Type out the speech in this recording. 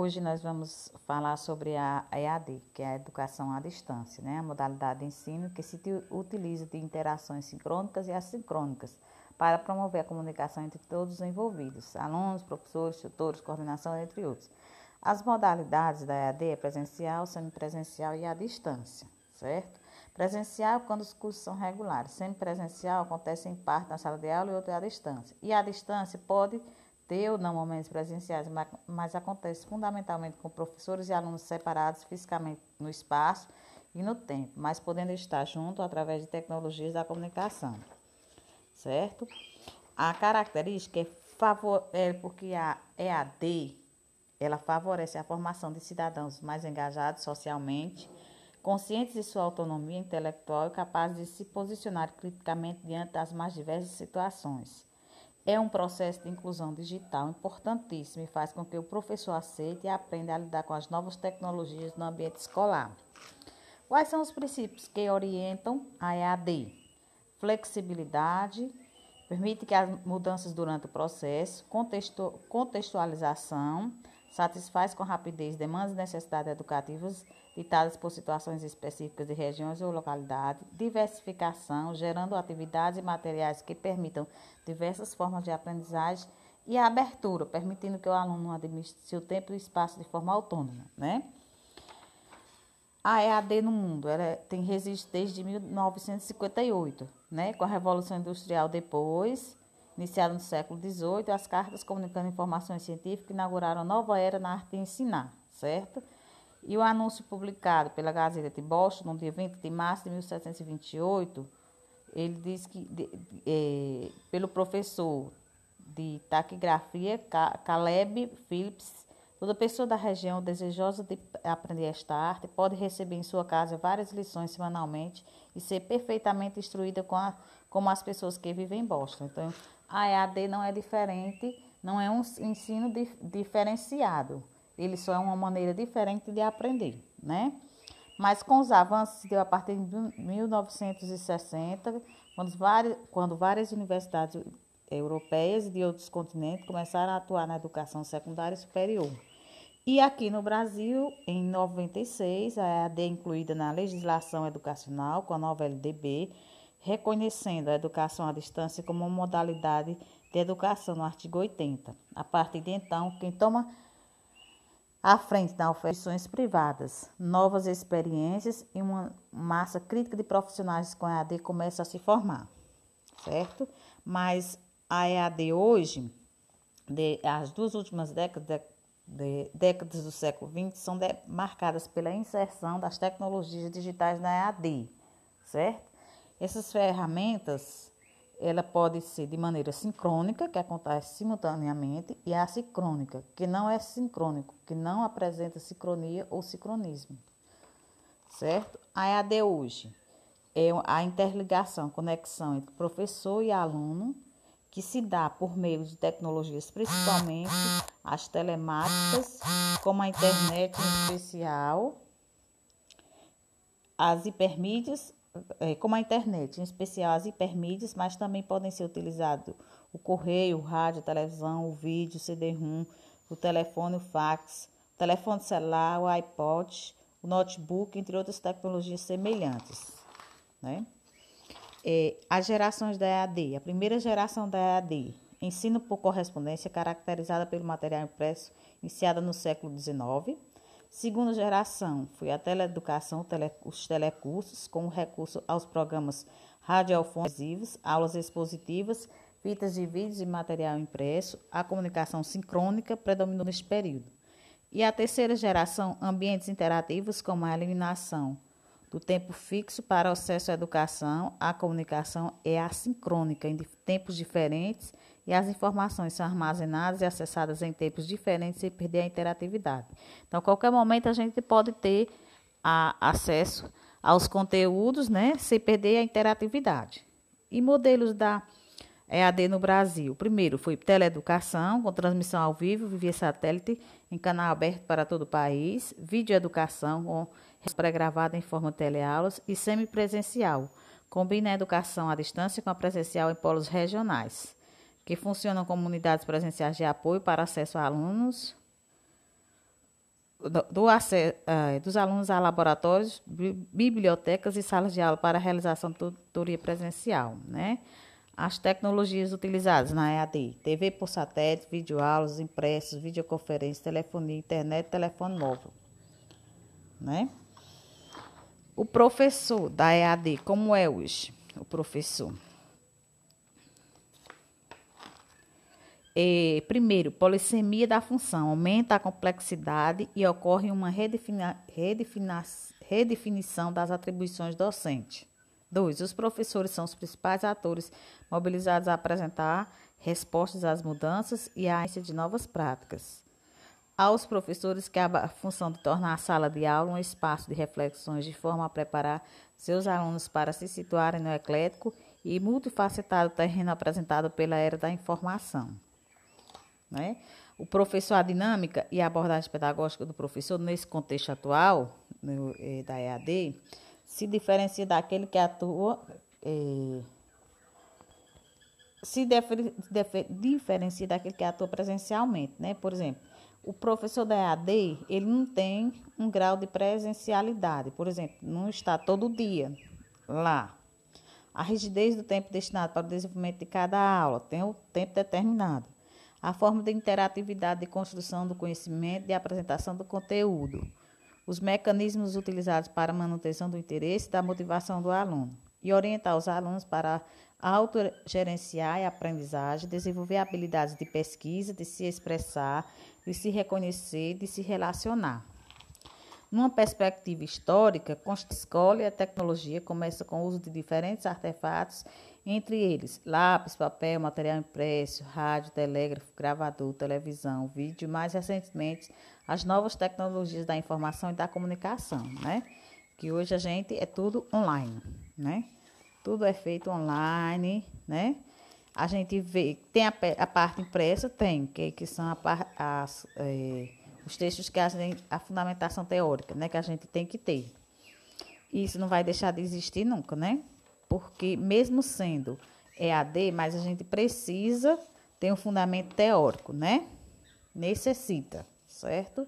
Hoje nós vamos falar sobre a EAD, que é a educação à distância, né? a modalidade de ensino que se utiliza de interações sincrônicas e assincrônicas para promover a comunicação entre todos os envolvidos, alunos, professores, tutores, coordenação, entre outros. As modalidades da EAD é presencial, semipresencial e à distância, certo? Presencial quando os cursos são regulares, semipresencial acontece em parte na sala de aula e outra à distância. E à distância pode ter ou não momentos presenciais, mas acontece fundamentalmente com professores e alunos separados fisicamente no espaço e no tempo, mas podendo estar junto através de tecnologias da comunicação. Certo? A característica é, favor, é porque a EAD ela favorece a formação de cidadãos mais engajados socialmente, conscientes de sua autonomia intelectual e capazes de se posicionar criticamente diante das mais diversas situações é um processo de inclusão digital importantíssimo e faz com que o professor aceite e aprenda a lidar com as novas tecnologias no ambiente escolar. Quais são os princípios que orientam a EAD? Flexibilidade, permite que as mudanças durante o processo, contextualização, satisfaz com rapidez demandas e necessidades educativas ditadas por situações específicas de regiões ou localidade, diversificação, gerando atividades e materiais que permitam diversas formas de aprendizagem e a abertura, permitindo que o aluno administre seu tempo e espaço de forma autônoma, né? A EAD no mundo, ela tem resiste desde 1958, né? Com a Revolução Industrial depois, iniciada no século XVIII, as cartas comunicando informações científicas inauguraram a nova era na arte de ensinar, certo? E o anúncio publicado pela Gazeta de Boston, no dia 20 de março de 1728, ele diz que, de, de, é, pelo professor de taquigrafia, Caleb Phillips, toda pessoa da região desejosa de aprender esta arte pode receber em sua casa várias lições semanalmente e ser perfeitamente instruída com a, como as pessoas que vivem em Boston. Então, a EAD não é diferente, não é um ensino diferenciado. Ele só é uma maneira diferente de aprender, né? Mas com os avanços deu a partir de 1960, quando várias, quando várias universidades europeias e de outros continentes começaram a atuar na educação secundária superior. E aqui no Brasil, em 96, a EAD é incluída na legislação educacional com a nova LDB, reconhecendo a educação à distância como modalidade de educação no artigo 80. A partir de então, quem toma à frente da ofertas privadas, novas experiências e uma massa crítica de profissionais com EAD começa a se formar, certo? Mas a EAD hoje, de, as duas últimas décadas, de, décadas do século XX, são marcadas pela inserção das tecnologias digitais na EAD, certo? Essas ferramentas ela pode ser de maneira sincrônica, que acontece simultaneamente, e assincrônica, que não é sincrônico, que não apresenta sincronia ou sincronismo. Certo? A EAD hoje é a interligação, conexão entre professor e aluno, que se dá por meio de tecnologias, principalmente as telemáticas, como a internet em especial, as hipermídias é, como a internet, em especial as hipermídias, mas também podem ser utilizados o correio, o rádio, a televisão, o vídeo, o CD-ROM, o telefone, o fax, o telefone celular, o iPod, o notebook, entre outras tecnologias semelhantes. Né? É, as gerações da EAD. A primeira geração da EAD, ensino por correspondência, caracterizada pelo material impresso, iniciada no século XIX. Segunda geração foi a teleeducação, tele, os telecursos, com recurso aos programas radiofonivos, aulas expositivas, fitas de vídeos e material impresso, a comunicação sincrônica predominou neste período. E a terceira geração, ambientes interativos, como a eliminação do tempo fixo para o acesso à educação, a comunicação é assincrônica em tempos diferentes e as informações são armazenadas e acessadas em tempos diferentes sem perder a interatividade. Então, a qualquer momento a gente pode ter a, acesso aos conteúdos, né, sem perder a interatividade. E modelos da EAD no Brasil. Primeiro foi teleeducação, com transmissão ao vivo, via satélite, em canal aberto para todo o país, videoeducação, com pré-gravada em forma de teleaulas e semipresencial. Combina a educação à distância com a presencial em polos regionais que funcionam como unidades presenciais de apoio para acesso a alunos do, do uh, dos alunos a laboratórios, bibliotecas e salas de aula para a realização de tutoria presencial, né? As tecnologias utilizadas na EAD: TV por satélite, videoaulas, impressos, videoconferência, telefonia, internet, telefone móvel. Né? O professor da EAD, como é hoje o professor? E, primeiro, polissemia da função aumenta a complexidade e ocorre uma redefina, redefina, redefinição das atribuições docente. 2. Os professores são os principais atores mobilizados a apresentar respostas às mudanças e à ênfase de novas práticas. Aos professores que a função de tornar a sala de aula um espaço de reflexões de forma a preparar seus alunos para se situarem no eclético e multifacetado terreno apresentado pela era da informação. Né? O professor, a dinâmica e a abordagem pedagógica do professor nesse contexto atual no, eh, da EAD, se diferencia daquele que atua. Eh, se defer, defer, diferencia daquele que atua presencialmente, né? Por exemplo, o professor da EAD, ele não tem um grau de presencialidade, por exemplo, não está todo dia lá. A rigidez do tempo destinado para o desenvolvimento de cada aula tem o tempo determinado a forma de interatividade de construção do conhecimento e apresentação do conteúdo, os mecanismos utilizados para a manutenção do interesse e da motivação do aluno, e orientar os alunos para autogerenciar a aprendizagem, desenvolver habilidades de pesquisa, de se expressar, de se reconhecer, de se relacionar. Numa perspectiva histórica, a escola e a tecnologia começa com o uso de diferentes artefatos entre eles lápis, papel, material impresso, rádio, telégrafo, gravador, televisão, vídeo, mais recentemente as novas tecnologias da informação e da comunicação, né? Que hoje a gente é tudo online, né? Tudo é feito online, né? A gente vê, tem a, a parte impressa, tem, que, que são a, as, é, os textos que a, a fundamentação teórica, né? Que a gente tem que ter. Isso não vai deixar de existir nunca, né? Porque mesmo sendo EAD, mas a gente precisa ter um fundamento teórico, né? Necessita, certo?